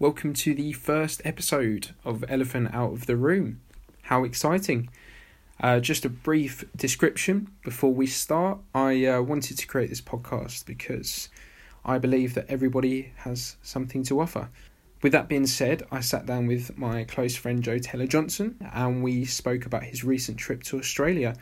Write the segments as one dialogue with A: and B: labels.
A: Welcome to the first episode of Elephant Out of the Room. How exciting! Uh, just a brief description before we start. I uh, wanted to create this podcast because I believe that everybody has something to offer. With that being said, I sat down with my close friend Joe Taylor Johnson and we spoke about his recent trip to Australia.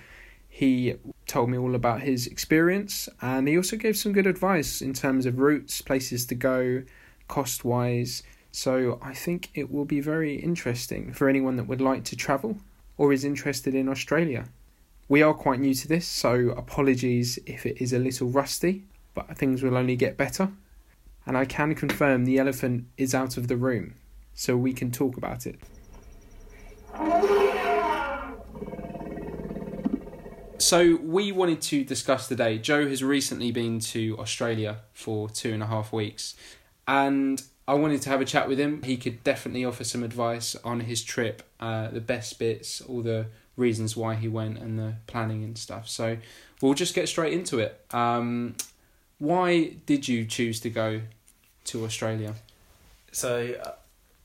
A: He told me all about his experience and he also gave some good advice in terms of routes, places to go, cost wise. So I think it will be very interesting for anyone that would like to travel or is interested in Australia. We are quite new to this, so apologies if it is a little rusty, but things will only get better. And I can confirm the elephant is out of the room, so we can talk about it. So, we wanted to discuss today. Joe has recently been to Australia for two and a half weeks, and I wanted to have a chat with him. He could definitely offer some advice on his trip, uh, the best bits, all the reasons why he went, and the planning and stuff. So we'll just get straight into it. Um, why did you choose to go to Australia?
B: So uh,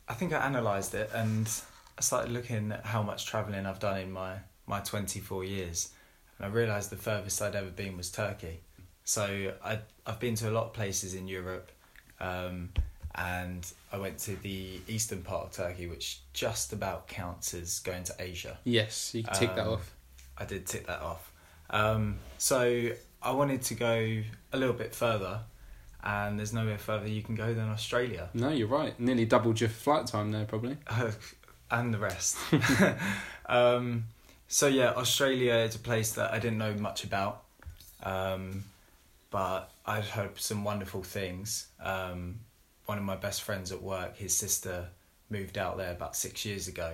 B: I think I analysed it and I started looking at how much travelling I've done in my, my 24 years. And I realised the furthest I'd ever been was Turkey. So I, I've been to a lot of places in Europe. Um, and I went to the eastern part of Turkey, which just about counts as going to Asia.
A: Yes, you can tick um, that off.
B: I did tick that off. Um, so I wanted to go a little bit further, and there's nowhere further you can go than Australia.
A: No, you're right. Nearly doubled your flight time there, probably.
B: and the rest. um, so yeah, Australia is a place that I didn't know much about, um, but I'd heard some wonderful things. Um, one of my best friends at work, his sister moved out there about six years ago.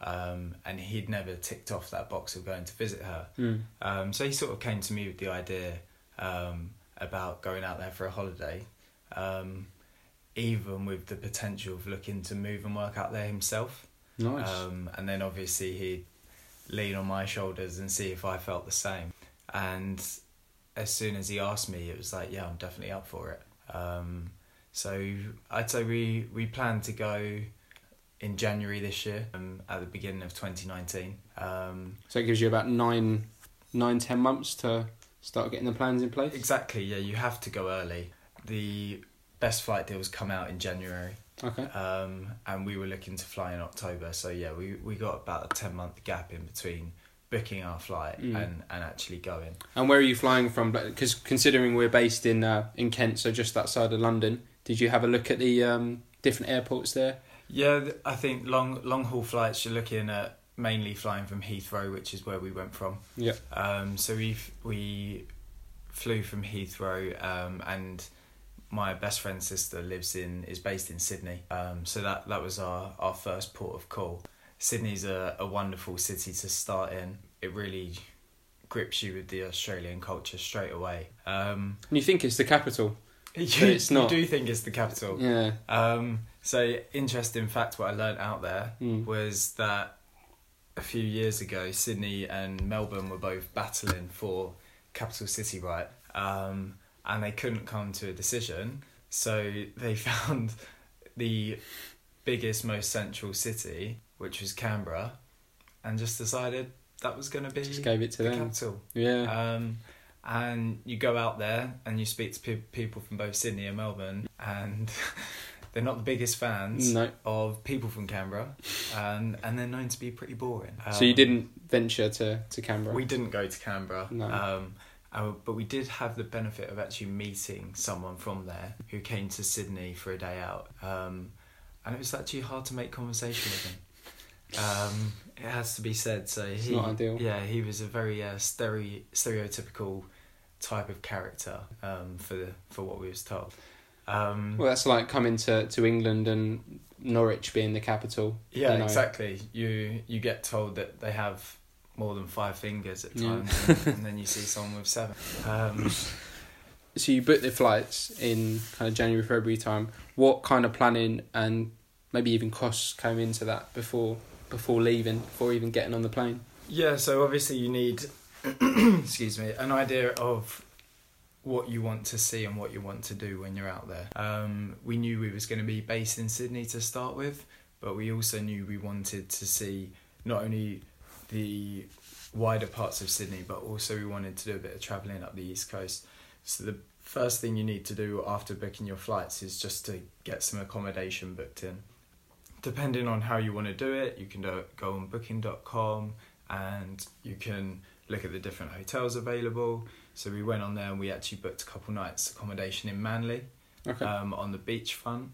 B: Um, and he'd never ticked off that box of going to visit her. Mm. Um, so he sort of came to me with the idea um, about going out there for a holiday, um, even with the potential of looking to move and work out there himself.
A: Nice.
B: Um, and then obviously he'd lean on my shoulders and see if I felt the same. And as soon as he asked me, it was like, yeah, I'm definitely up for it. Um, so I'd say we, we plan to go in January this year, um, at the beginning of 2019. Um,
A: so it gives you about nine, nine, ten months to start getting the plans in place?
B: Exactly, yeah, you have to go early. The best flight deals come out in January.
A: Okay.
B: Um, and we were looking to fly in October, so yeah, we, we got about a 10 month gap in between booking our flight mm. and, and actually going.
A: And where are you flying from? Because considering we're based in uh, in Kent, so just outside of London, did you have a look at the um, different airports there?
B: Yeah, I think long long haul flights you're looking at mainly flying from Heathrow, which is where we went from.
A: Yeah.
B: Um, so we we flew from Heathrow, um, and my best friend's sister lives in is based in Sydney. Um, so that that was our our first port of call. Sydney's a, a wonderful city to start in. It really grips you with the Australian culture straight away. Um,
A: and you think it's the capital?
B: You, it's not. You do think it's the capital.
A: Yeah.
B: Um, so interesting fact, what I learned out there
A: mm.
B: was that a few years ago, Sydney and Melbourne were both battling for capital city right, um, and they couldn't come to a decision. So they found the biggest, most central city, which was Canberra, and just decided that was going to be
A: just gave it to
B: the
A: them.
B: capital.
A: Yeah.
B: Um, and you go out there and you speak to pe- people from both Sydney and Melbourne, and they're not the biggest fans
A: no.
B: of people from Canberra, and and they're known to be pretty boring.
A: So you um, didn't venture to to Canberra.
B: We didn't go to Canberra.
A: No.
B: Um, uh, but we did have the benefit of actually meeting someone from there who came to Sydney for a day out, um, and it was actually hard to make conversation with him. Um, it has to be said. So
A: it's
B: he,
A: not ideal.
B: Yeah, he was a very uh, stere- stereotypical type of character um, for the, for what we was told. Um,
A: well, that's like coming to, to England and Norwich being the capital.
B: Yeah, you know. exactly. You you get told that they have more than five fingers at times,
A: yeah.
B: and, and, then you see someone with seven. Um,
A: so you book the flights in kind of January February time. What kind of planning and maybe even costs came into that before before leaving, before even getting on the plane?
B: Yeah, so obviously you need excuse me, an idea of what you want to see and what you want to do when you're out there. Um, we knew we was going to be based in Sydney to start with, but we also knew we wanted to see not only the wider parts of Sydney, but also we wanted to do a bit of travelling up the east coast. So the first thing you need to do after booking your flights is just to get some accommodation booked in. Depending on how you want to do it, you can do, go on booking.com and you can look at the different hotels available. So we went on there and we actually booked a couple nights accommodation in Manly
A: Okay.
B: um, on the beachfront.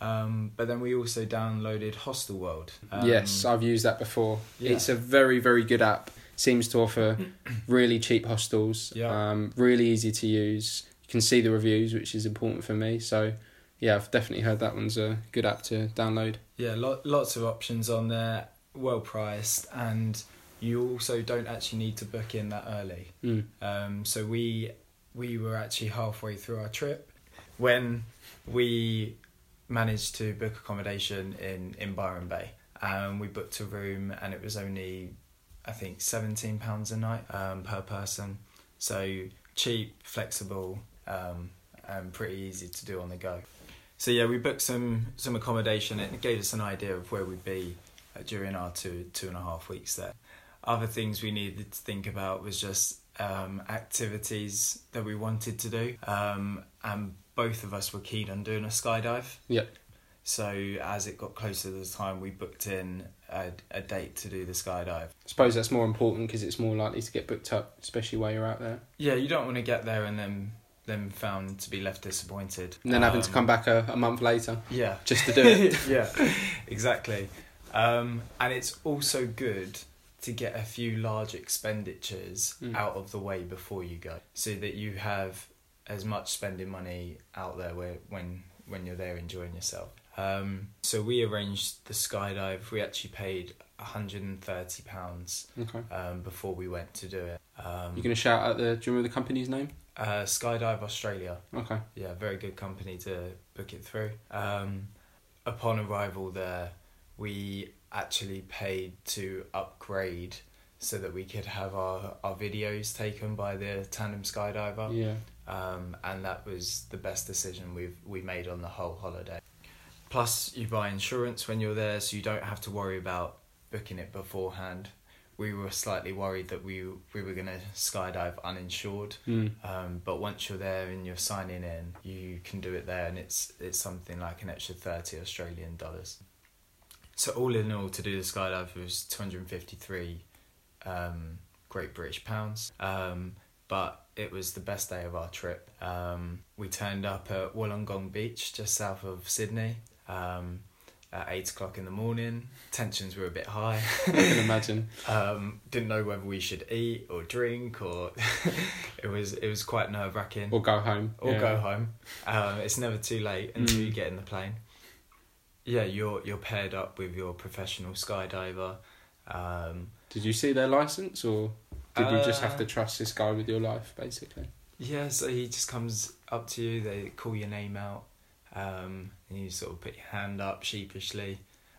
B: Um, but then we also downloaded Hostel World. Um,
A: yes, I've used that before.
B: yeah.
A: It's a very, very good app. Seems to offer really cheap hostels.
B: Yeah.
A: Um, really easy to use. You can see the reviews, which is important for me. So, yeah, I've definitely heard that one's a good app to download.
B: Yeah, lo- lots of options on there, well priced, and you also don't actually need to book in that early.
A: Mm.
B: Um, so we we were actually halfway through our trip when we managed to book accommodation in in Byron Bay. Um, we booked a room and it was only I think seventeen pounds a night um, per person. So cheap, flexible, um, and pretty easy to do on the go. So yeah, we booked some some accommodation. And it gave us an idea of where we'd be uh, during our two two and a half weeks there. Other things we needed to think about was just um, activities that we wanted to do, um, and both of us were keen on doing a skydive.
A: Yep.
B: So as it got closer to the time, we booked in a, a date to do the skydive.
A: I suppose that's more important because it's more likely to get booked up, especially while you're out there.
B: Yeah, you don't want to get there and then then found to be left disappointed,
A: And then having to
B: Um,
A: come back a, a month later
B: Yeah,
A: just to do it.
B: yeah, exactly. Um, and it's also good to get a few large expenditures
A: Mm.
B: out of the way before you go, so that you have as much spending money out there where when when you're there enjoying yourself. Um, so we arranged the skydive. We actually paid hundred and thirty pounds
A: okay.
B: um, before we went to do it. Um,
A: You're going to shout out the. Do you remember the company's name?
B: Uh, Skydive Australia.
A: Okay.
B: Yeah, very good company to book it through. Um, upon arrival there, we actually paid to upgrade so that we could have our, our videos taken by the tandem skydiver.
A: Yeah.
B: Um, and that was the best decision we've we made on the whole holiday. Plus, you buy insurance when you're there, so you don't have to worry about booking it beforehand. We were slightly worried that we we were gonna skydive uninsured,
A: Mm.
B: um, but once you're there and you're signing in, you can do it there, and it's it's something like an extra thirty Australian dollars. So all in all, to do the skydive was two hundred and fifty three, um, Great British pounds. Um, but it was the best day of our trip. Um, we turned up at Wollongong Beach, just south of Sydney. At eight o'clock in the morning, tensions were a bit high.
A: I can imagine.
B: um, didn't know whether we should eat or drink or it was it was quite nerve wracking.
A: Or go home.
B: Or
A: Yeah.
B: go home. Um, it's never too late until
A: Mm.
B: you get in the plane. Yeah, you're you're paired up with your professional skydiver. Um,
A: Did you see their license or did you just have
B: Uh,
A: to trust this guy with your life, basically?
B: yeah, so he just comes up to you. They call your name out, um, and you sort of put your hand up sheepishly,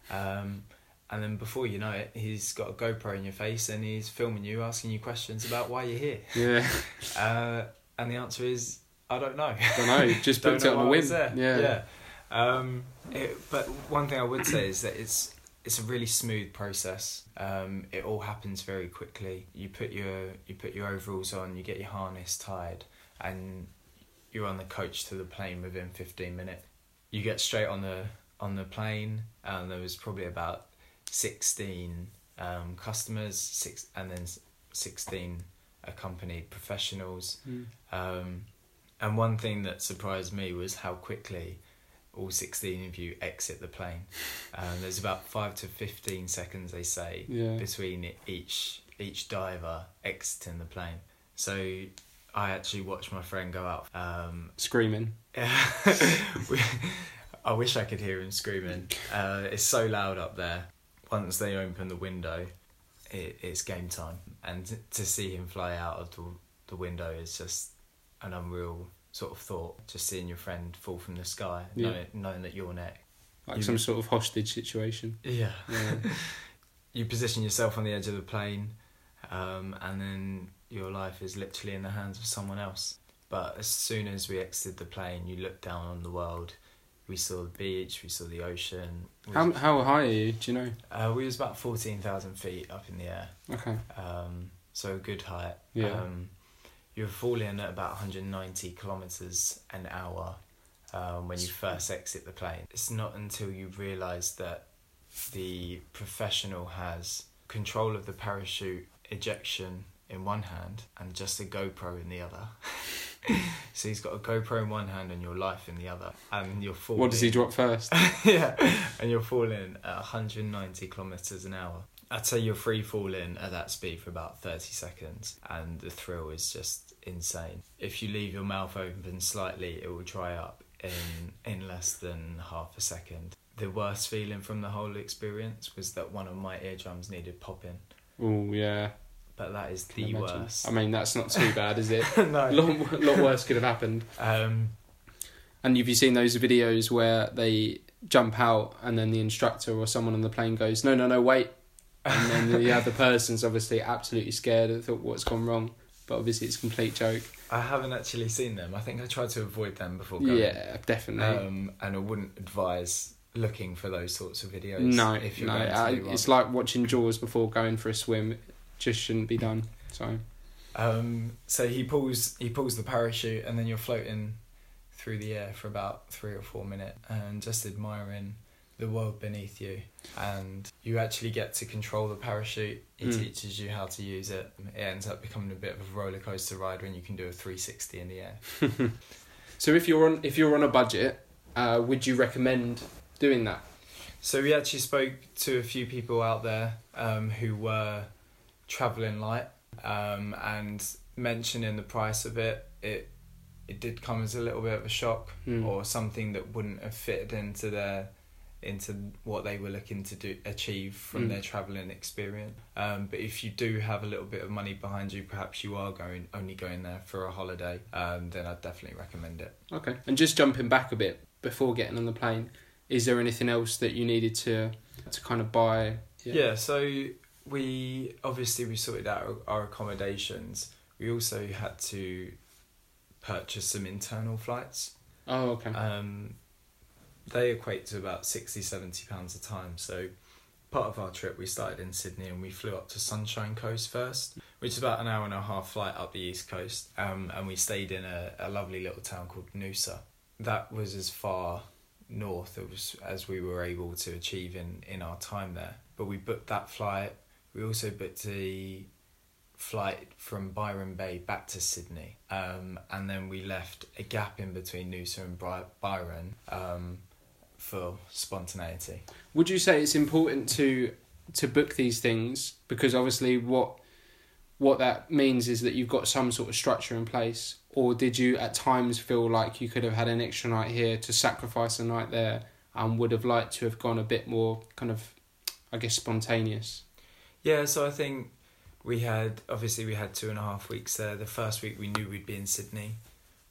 B: um, and then before you know it, he's got a GoPro in your face and he's filming you, asking you questions about why you're here.
A: Yeah.
B: Uh, and the answer is I don't know.
A: I don't know. Just
B: Don't
A: booked it on a whim. Yeah.
B: yeah. Um, it, but one thing I would say is that it's it's a really smooth process. Um, it all happens very quickly. You put your you put your overalls on, you get your harness tied, and you're on the coach to the plane within fifteen minutes. You get straight on the on the plane, and there was probably about sixteen um, customers, six and then sixteen accompanied professionals.
A: Mm.
B: Um, and one thing that surprised me was how quickly all 16 of you exit the plane. Um, there's about 5 to 15 seconds, they say,
A: Yeah.
B: between each each diver exiting the plane. So I actually watched my friend go out. Um,
A: Screaming.
B: I wish I could hear him screaming. Uh, it's so loud up there. Once they open the window, it, it's game time. And to see him fly out of the, the window is just an unreal sort of thought. Just seeing your friend fall from the sky,
A: Yeah.
B: knowing, knowing that you're next.
A: Like
B: You-
A: some sort of hostage situation.
B: Yeah.
A: Yeah.
B: you position yourself on the edge of the plane, um, and then your life is literally in the hands of someone else. But as soon as we exited the plane, you looked down on the world. We saw the beach, we saw the ocean. We,
A: How how high are you? Do you know?
B: uh, we was about fourteen thousand feet up in the air,
A: Okay.
B: um, so a good height.
A: Yeah.
B: Um, you were falling at about 190 kilometers an hour um, when you first exit the plane. It's not until you realise that the professional has control of the parachute ejection in one hand and just a GoPro in the other. so he's got a GoPro in one hand and your life in the other, and you're falling.
A: What does he drop first?
B: yeah, and you're falling at 190 kilometers an hour. I'd say you're free falling at that speed for about 30 seconds, and the thrill is just insane. If you leave your mouth open slightly, it will dry up in in less than half a second. The worst feeling from the whole experience was that one of my eardrums needed popping,
A: Oh yeah.
B: But that is the
A: imagine.
B: worst.
A: I mean, that's not too bad, is it?
B: no.
A: a lot, lot worse could have happened.
B: Um,
A: And have you seen those videos where they jump out and then the instructor or someone on the plane goes, "No, no, no, wait," and then the other person's obviously absolutely scared and thought what's gone wrong, but obviously it's a complete joke.
B: I haven't actually seen them. I think I tried to avoid them before going.
A: Yeah, definitely.
B: um, and I wouldn't advise looking for those sorts of videos.
A: no,
B: if you're
A: no,
B: going to
A: I, it's like watching Jaws before going for a swim. It just shouldn't be done. So
B: Um, so he pulls he pulls the parachute, and then you're floating through the air for about three or four minutes, and just admiring the world beneath you. And you actually get to control the parachute. He
A: Mm.
B: teaches you how to use it. It ends up becoming a bit of a roller coaster ride when you can do a three sixty in the air.
A: So if you're on if you're on a budget, uh, would you recommend doing that?
B: So we actually spoke to a few people out there um, who were traveling light um, and mentioning the price of it. It it did come as a little bit of a shock
A: Hmm.
B: or something that wouldn't have fitted into their into what they were looking to do achieve from
A: Mm.
B: their traveling experience. Um, but if you do have a little bit of money behind you, perhaps you are going only going there for a holiday, um, then I'd definitely recommend it.
A: Okay. And just jumping back a bit before getting on the plane, is there anything else that you needed to to kind of buy?
B: Yeah. so we obviously we sorted out our, accommodations. We also had to purchase some internal flights.
A: Oh, okay.
B: Um, they equate to about 60 70 pounds a time. So part of our trip we started in Sydney and we flew up to Sunshine Coast first, which is about an hour and a half flight up the east coast. Um, and we stayed in a, a lovely little town called Noosa. That was as far north as, as we were able to achieve in, in our time there. But we booked that flight. We also booked the flight from Byron Bay back to Sydney. Um, and then we left a gap in between Noosa and Bry- Byron um, for spontaneity.
A: Would you say it's important to to book these things because obviously what what that means is that you've got some sort of structure in place or did you at times feel like you could have had an extra night here to sacrifice a night there and would have liked to have gone a bit more kind of I guess spontaneous
B: Yeah, so I think we had obviously we had two and a half weeks there. The first week we knew we'd be in Sydney.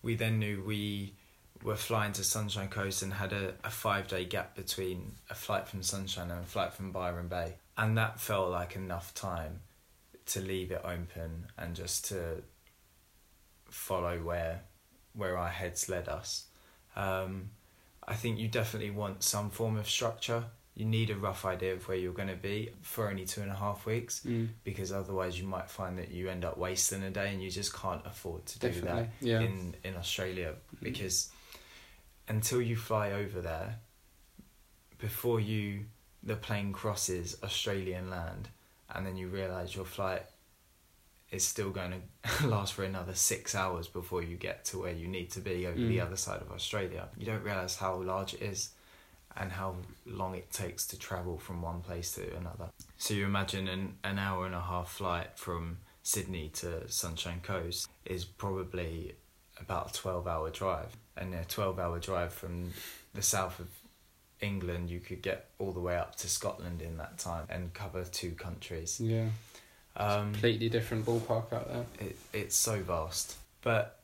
B: We then knew we were flying to Sunshine Coast and had a, a five day gap between a flight from Sunshine and a flight from Byron Bay. And that felt like enough time to leave it open and just to follow where where our heads led us. Um, I think you definitely want some form of structure. You need a rough idea of where you're going to be for only two and a half weeks
A: mm,
B: because otherwise you might find that you end up wasting a day and you just can't afford to do
A: definitely
B: that
A: yeah.
B: in in Australia because until you fly over there before you the plane crosses Australian land and then you realize your flight is still going to last for another 6 hours before you get to where you need to be over the
A: Mm.
B: other side of Australia. You don't realize how large it is and how long it takes to travel from one place to another so you imagine an, an hour and a half flight from Sydney to Sunshine Coast is probably about a 12 hour drive. And a 12 hour drive from the south of England, you could get all the way up to Scotland in that time and cover two countries.
A: yeah
B: Um,
A: completely different ballpark out there
B: it, it's so vast. But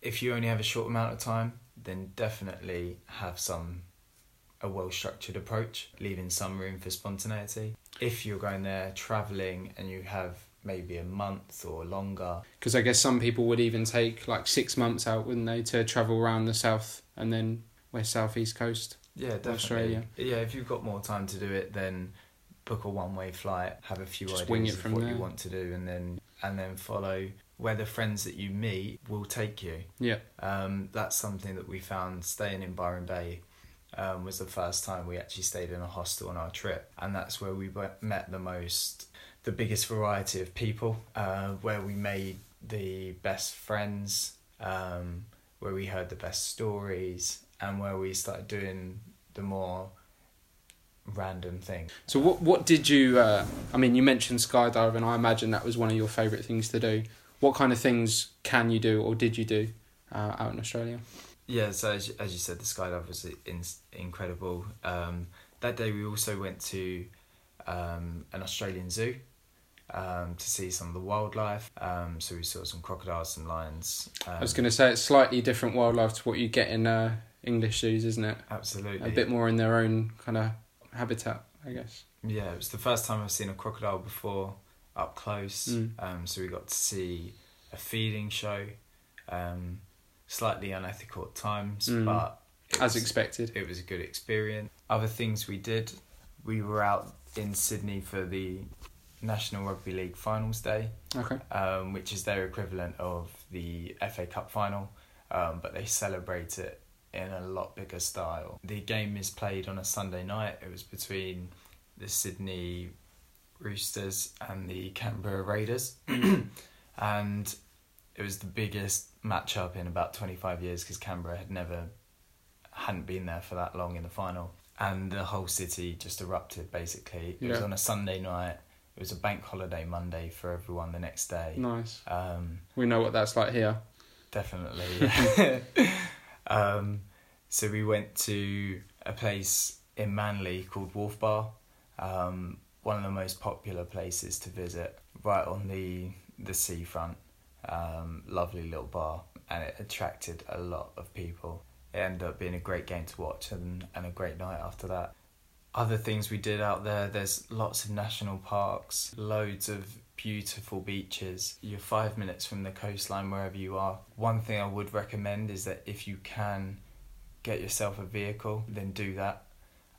B: if you only have a short amount of time, then definitely have some a well structured approach, leaving some room for spontaneity. If you're going there traveling and you have maybe a month or longer.
A: Because I guess some people would even take like six months out, wouldn't they, to travel around the south and then west south, east coast.
B: Yeah, definitely.
A: Australia.
B: Yeah, if you've got more time to do it, then book a one-way flight, have a few
A: Just
B: ideas of what
A: there.
B: you want to do, and then and then follow where the friends that you meet will take you.
A: Yeah.
B: Um, that's something that we found staying in Byron Bay. Um, was the first time we actually stayed in a hostel on our trip, and that's where we met the most, the biggest variety of people, uh, where we made the best friends, um, where we heard the best stories, and where we started doing the more random things.
A: So what what did you? Uh, I mean, you mentioned skydiving. I imagine that was one of your favourite things to do. What kind of things can you do, or did you do uh, out in Australia?
B: Yeah, so as, as you said, the skydive was in, incredible. Um, that day we also went to um, an Australian zoo um, to see some of the wildlife. Um, so we saw some crocodiles, some lions. Um,
A: I was going to say it's slightly different wildlife to what you get in uh, English zoos, isn't it?
B: Absolutely.
A: A bit more in their own kind of habitat, I guess.
B: Yeah, it was the first time I've seen a crocodile before up close.
A: Mm.
B: Um, so we got to see a feeding show, um, slightly unethical at times,
A: Mm.
B: but
A: As
B: was-
A: expected.
B: it was a good experience. Other things we did, we were out in Sydney for the National Rugby League Finals Day,
A: Okay.
B: um, which is their equivalent of the FA Cup final, um, but they celebrate it in a lot bigger style. The game is played on a Sunday night. It was between the Sydney Roosters and the Canberra Raiders, and it was the biggest matchup in about 25 years because Canberra had never hadn't been there for that long in the final and the whole city just erupted basically it was on a sunday night it was a bank holiday monday for everyone the next day
A: Nice.
B: um,
A: We know what that's like here.
B: definitely yeah. um, so we went to a place in manly called wolf bar um, one of the most popular places to visit right on the the seafront um, lovely little bar and it attracted a lot of people. It ended up being a great game to watch and, and a great night after that. Other things we did out there there's lots of national parks loads of beautiful beaches. You're five minutes from the coastline wherever you are. One thing i would recommend is that if you can get yourself a vehicle then do that.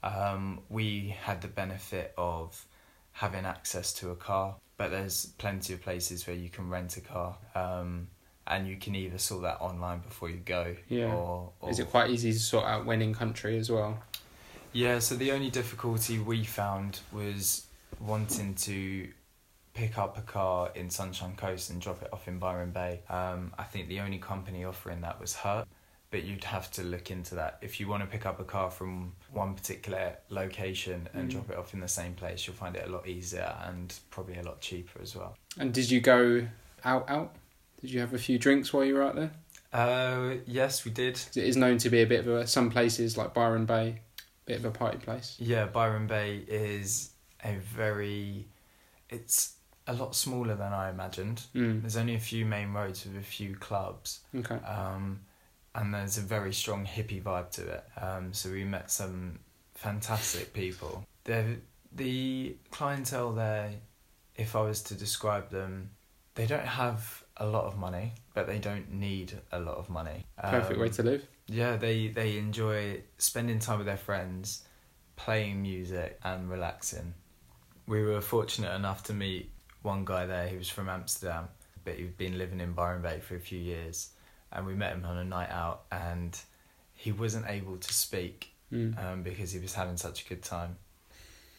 B: Um, we had the benefit of having access to a car but there's plenty of places where you can rent a car um, and you can either sort that online before you go
A: Yeah.
B: or, or
A: Is it quite easy to sort out when in country as well?
B: yeah, so the only difficulty we found was wanting to pick up a car in Sunshine Coast and drop it off in Byron Bay. Um, I think the only company offering that was Hertz, but you'd have to look into that. If you want to pick up a car from one particular location and
A: Mm.
B: drop it off in the same place, you'll find it a lot easier and probably a lot cheaper as well.
A: And did you go out out? Did you have a few drinks while you were out there?
B: Uh, yes, we did
A: it is known to be a bit of a some places like Byron Bay, bit of a party place.
B: Yeah, Byron Bay is a very. It's a lot smaller than I imagined.
A: Mm.
B: There's only a few main roads with a few clubs,
A: Okay.
B: um, and there's a very strong hippie vibe to it. Um, so we met some fantastic people. The the clientele there, if I was to describe them, they don't have a lot of money, but they don't need a lot of money.
A: Perfect
B: Um,
A: way to live.
B: yeah, they they enjoy spending time with their friends, playing music and relaxing. We were fortunate enough to meet one guy there who was from Amsterdam, but he'd been living in Byron Bay for a few years, and we met him on a night out, and he wasn't able to speak
A: Mm.
B: um, because he was having such a good time.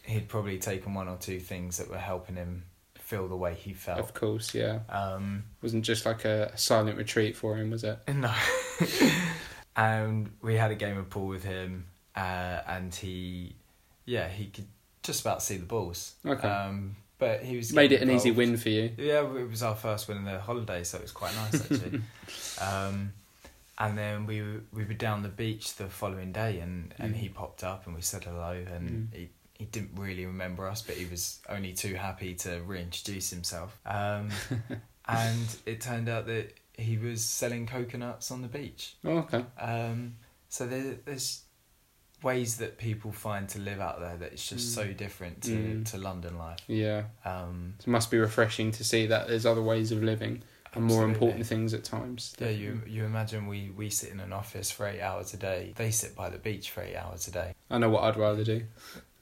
B: He'd probably taken one or two things that were helping him feel the way he felt.
A: Of course, yeah.
B: Um,
A: Wasn't just like a silent retreat for him, was it?
B: No. and we had a game of pool with him, uh, and he, yeah, he could just about see the balls.
A: Okay.
B: Um, but he was
A: Made it an easy win for you.
B: Yeah, it was our first win in the holiday, so it was quite nice actually. um, and then we were, we were down the beach the following day, and, and
A: Mm.
B: he popped up, and we said hello, and
A: Mm.
B: he. He didn't really remember us, but he was only too happy to reintroduce himself. Um, and it turned out that he was selling coconuts on the beach.
A: Oh, okay.
B: Um, so there, there's ways that people find to live out there that it's just
A: Mm.
B: so different to,
A: Mm.
B: to London life.
A: Yeah,
B: Um,
A: it must be refreshing to see that there's other ways of living and more important things at times.
B: Yeah, you you imagine we, we sit in an office for eight hours a day. They sit by the beach for eight hours a day,
A: I know what I'd rather do.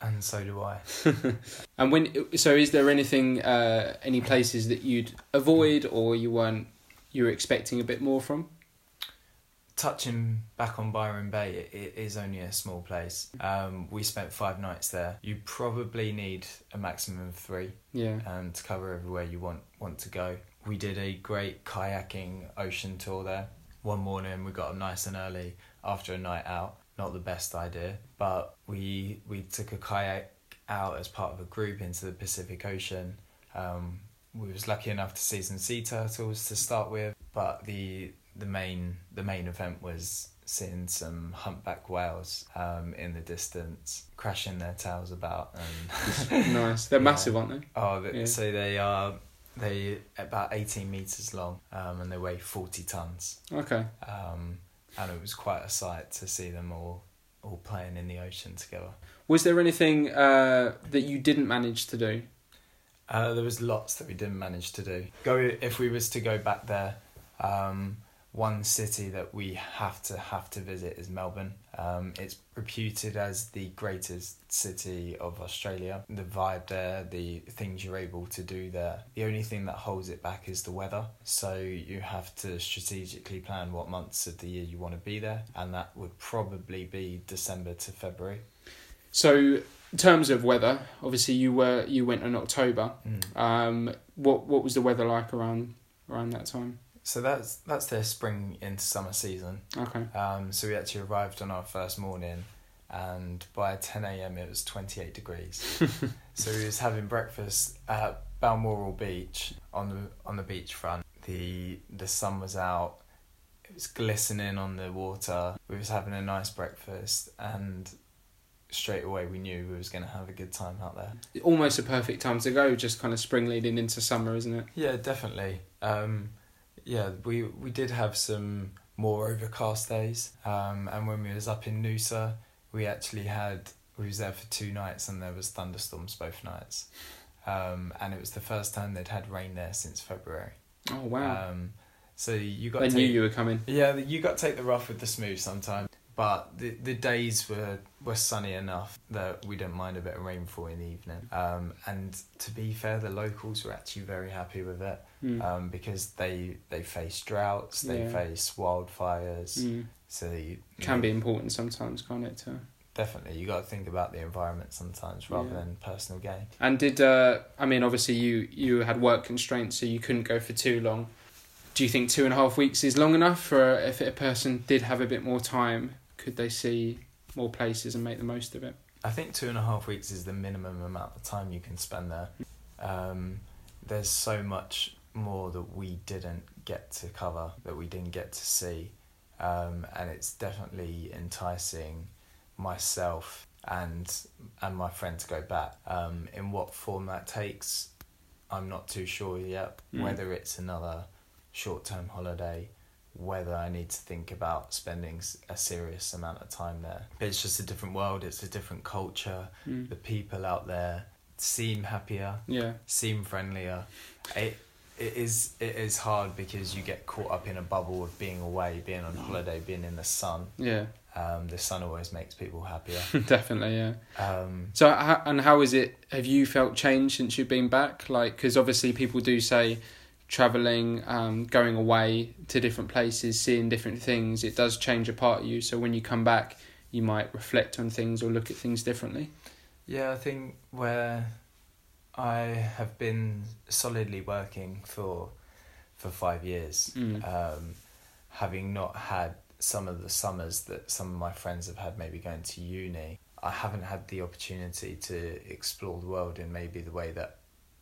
B: and so do I.
A: And when so, is there anything, uh, any places that you'd avoid or you weren't you were expecting a bit more from?
B: Touching back on Byron Bay, it, it is only a small place. Um, we spent five nights there. You probably need a maximum of three
A: Yeah,
B: um, to cover everywhere you want want to go. We did a great kayaking ocean tour there. One morning we got up nice and early after a night out. Not the best idea, but we we took a kayak out as part of a group into the Pacific Ocean. Um, we was lucky enough to see some sea turtles to start with, but the the main the main event was seeing some humpback whales um, in the distance, crashing their tails about and
A: nice. They're
B: Yeah.
A: massive, aren't they?
B: Oh,
A: Yeah.
B: so they are they about eighteen meters long, um, and they weigh forty tons.
A: Okay.
B: Um, and it was quite a sight to see them all all playing in the ocean together.
A: Was there anything uh, that you didn't manage to do?
B: Uh, there was lots that we didn't manage to do. Go if we was to go back there. Um, one city that we have to have to visit is Melbourne. Um, it's reputed as the greatest city of Australia. The vibe there, the things you're able to do there. The only thing that holds it back is the weather. So you have to strategically plan what months of the year you want to be there, and that would probably be December to February.
A: So, in terms of weather, obviously you were you went in October. Um, what what was the weather like around around that time?
B: So that's that's their spring into summer season.
A: Okay.
B: Um, so we actually arrived on our first morning, and by ten a.m. it was twenty eight degrees. so we was having breakfast at Balmoral Beach on the on the beachfront. The the sun was out. It was glistening on the water. We was having a nice breakfast, and straight away we knew we was going to have a good time out there.
A: Almost a perfect time to go. Just kind of spring leading into summer, isn't it?
B: Yeah, definitely. Um, yeah, we we did have some more overcast days, um, and when we was up in Noosa, we actually had we was there for two nights, and there was thunderstorms both nights, um, and it was the first time they'd had rain there since February.
A: Oh wow!
B: Um, so you got
A: they
B: to
A: knew you were coming.
B: yeah, you got to take the rough with the smooth sometimes. But the the days were, were sunny enough that we didn't mind a bit of rainfall in the evening. Um, and to be fair, the locals were actually very happy with it
A: Mm.
B: um, because they they face droughts, they
A: Yeah.
B: face wildfires.
A: Mm.
B: So you,
A: Can be important sometimes, can't it? To...
B: definitely you got to think about the environment sometimes rather
A: Yeah.
B: than personal gain.
A: And did uh, I mean obviously you you had work constraints, so you couldn't go for too long. Do you think two and a half weeks is long enough for if a person did have a bit more time? Could they see more places and make the most of it?
B: I think two and a half weeks is the minimum amount of time you can spend there. Um, there's so much more that we didn't get to cover, that we didn't get to see, um, and it's definitely enticing myself and and my friend to go back. Um, in what form that takes, I'm not too sure yet.
A: Mm.
B: Whether it's another short term holiday, whether I need to think about spending a serious amount of time there. It's just a different world. It's a different culture.
A: Mm.
B: The people out there seem happier,
A: Yeah,
B: seem friendlier. It it is it is hard because you get caught up in a bubble of being away, being on holiday, being in the sun.
A: yeah,
B: Um, the sun always makes people happier.
A: definitely. Yeah.
B: Um,
A: So, and how is it? Have you felt change since you've been back? Like, because obviously people do say traveling, um, going away to different places, seeing different things, it does change a part of you. So when you come back, you might reflect on things or look at things differently.
B: Yeah, I think where I have been solidly working for for five years,
A: Mm.
B: um, having not had some of the summers that some of my friends have had, maybe going to uni, I haven't had the opportunity to explore the world in maybe the way that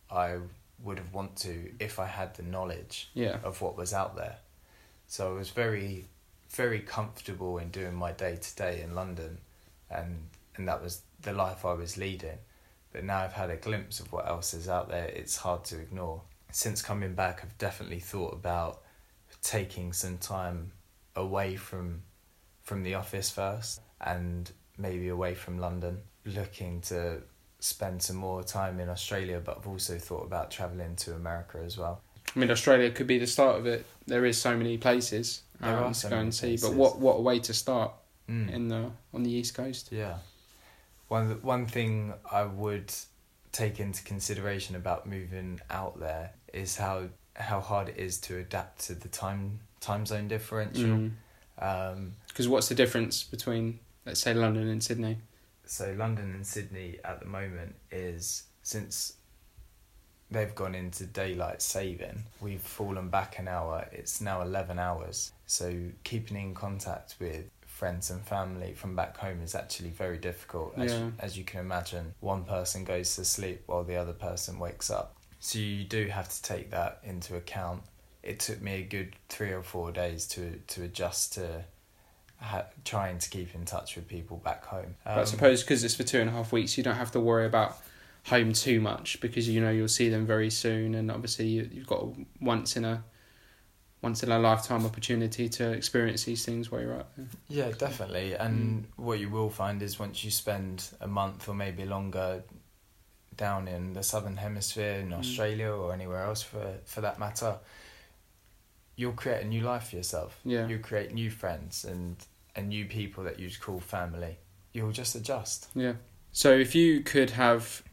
B: I would have want to if I had the knowledge
A: Yeah,
B: of what was out there. So I was very, very comfortable in doing my day to day in London, and and that was the life I was leading. But now I've had a glimpse of what else is out there. It's hard to ignore. Since coming back, I've definitely thought about taking some time away from from the office first and maybe away from London, looking to spend some more time in Australia, but I've also thought about traveling to America as well.
A: I mean, Australia could be the start of it. There is so many places
B: There
A: um,
B: are
A: to
B: so
A: go and see.
B: places.
A: But what what a way to start
B: Mm.
A: in the on the east coast.
B: Yeah. One one thing I would take into consideration about moving out there is how how hard it is to adapt to the time time zone differential. Um,
A: Because what's the difference between let's say London and Sydney?
B: So London and Sydney at the moment is since they've gone into daylight saving, we've fallen back an hour. It's now eleven hours. So keeping in contact with friends and family from back home is actually very difficult. As,
A: Yeah.
B: as you can imagine, one person goes to sleep while the other person wakes up. So you do have to take that into account. It took me a good three or four days to to adjust to ha- trying to keep in touch with people back home.
A: but I
B: Um,
A: suppose because it's for two and a half weeks, you don't have to worry about home too much because you know you'll see them very soon, and obviously you, you've got a once in a once in a lifetime opportunity to experience these things while you're out there.
B: Yeah, definitely. And what you will find is once you spend a month or maybe longer down in the southern hemisphere in
A: Mm.
B: Australia or anywhere else for for that matter, you'll create a new life for yourself.
A: Yeah.
B: You create new friends and and new people that you'd call family. You'll just adjust.
A: Yeah. So if you could have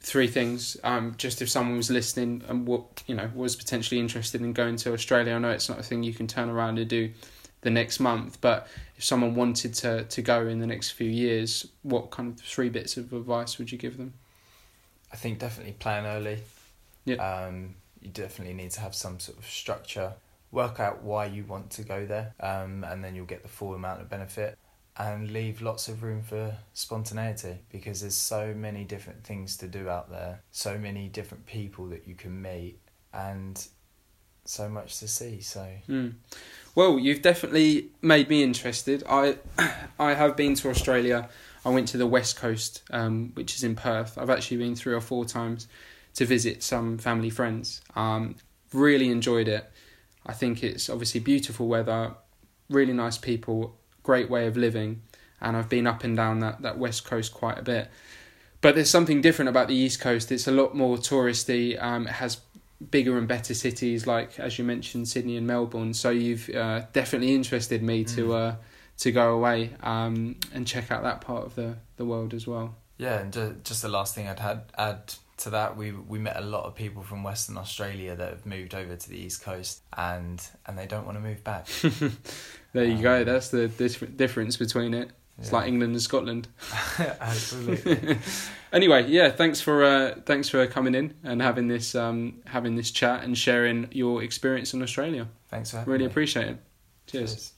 A: three things, um, just if someone was listening and what you know was potentially interested in going to Australia, I know it's not a thing you can turn around and do the next month, but if someone wanted to to go in the next few years, what kind of three bits of advice would you give them?
B: I think definitely plan early.
A: Yeah.
B: Um, you definitely need to have some sort of structure. Work out why you want to go there, um, and then you'll get the full amount of benefit. And leave lots of room for spontaneity because there's so many different things to do out there, so many different people that you can meet, and so much to see. So
A: Mm. Well, you've definitely made me interested. I I have been to Australia. I went to the west coast, um, which is in Perth. I've actually been three or four times to visit some family friends. Um, really enjoyed it. I think it's obviously beautiful weather, really nice people, great way of living, and I've been up and down that, that west coast quite a bit. But there's something different about the east coast. It's a lot more touristy. Um, it has bigger and better cities like, as you mentioned, Sydney and Melbourne. So you've uh, definitely interested me to
B: Mm.
A: uh, to go away um, and check out that part of the, the world as well.
B: Yeah, and just the last thing I'd had add to that, we we met a lot of people from Western Australia that have moved over to the East Coast, and and they don't want to move back.
A: There you
B: Um,
A: go. That's the dif- difference between it. It's
B: Yeah.
A: like England and Scotland.
B: Absolutely.
A: Anyway, yeah, thanks for uh, thanks for coming in and having this um, having this chat and sharing your experience in Australia.
B: Thanks for having
A: Really
B: me.
A: appreciate it. Cheers.
B: Cheers.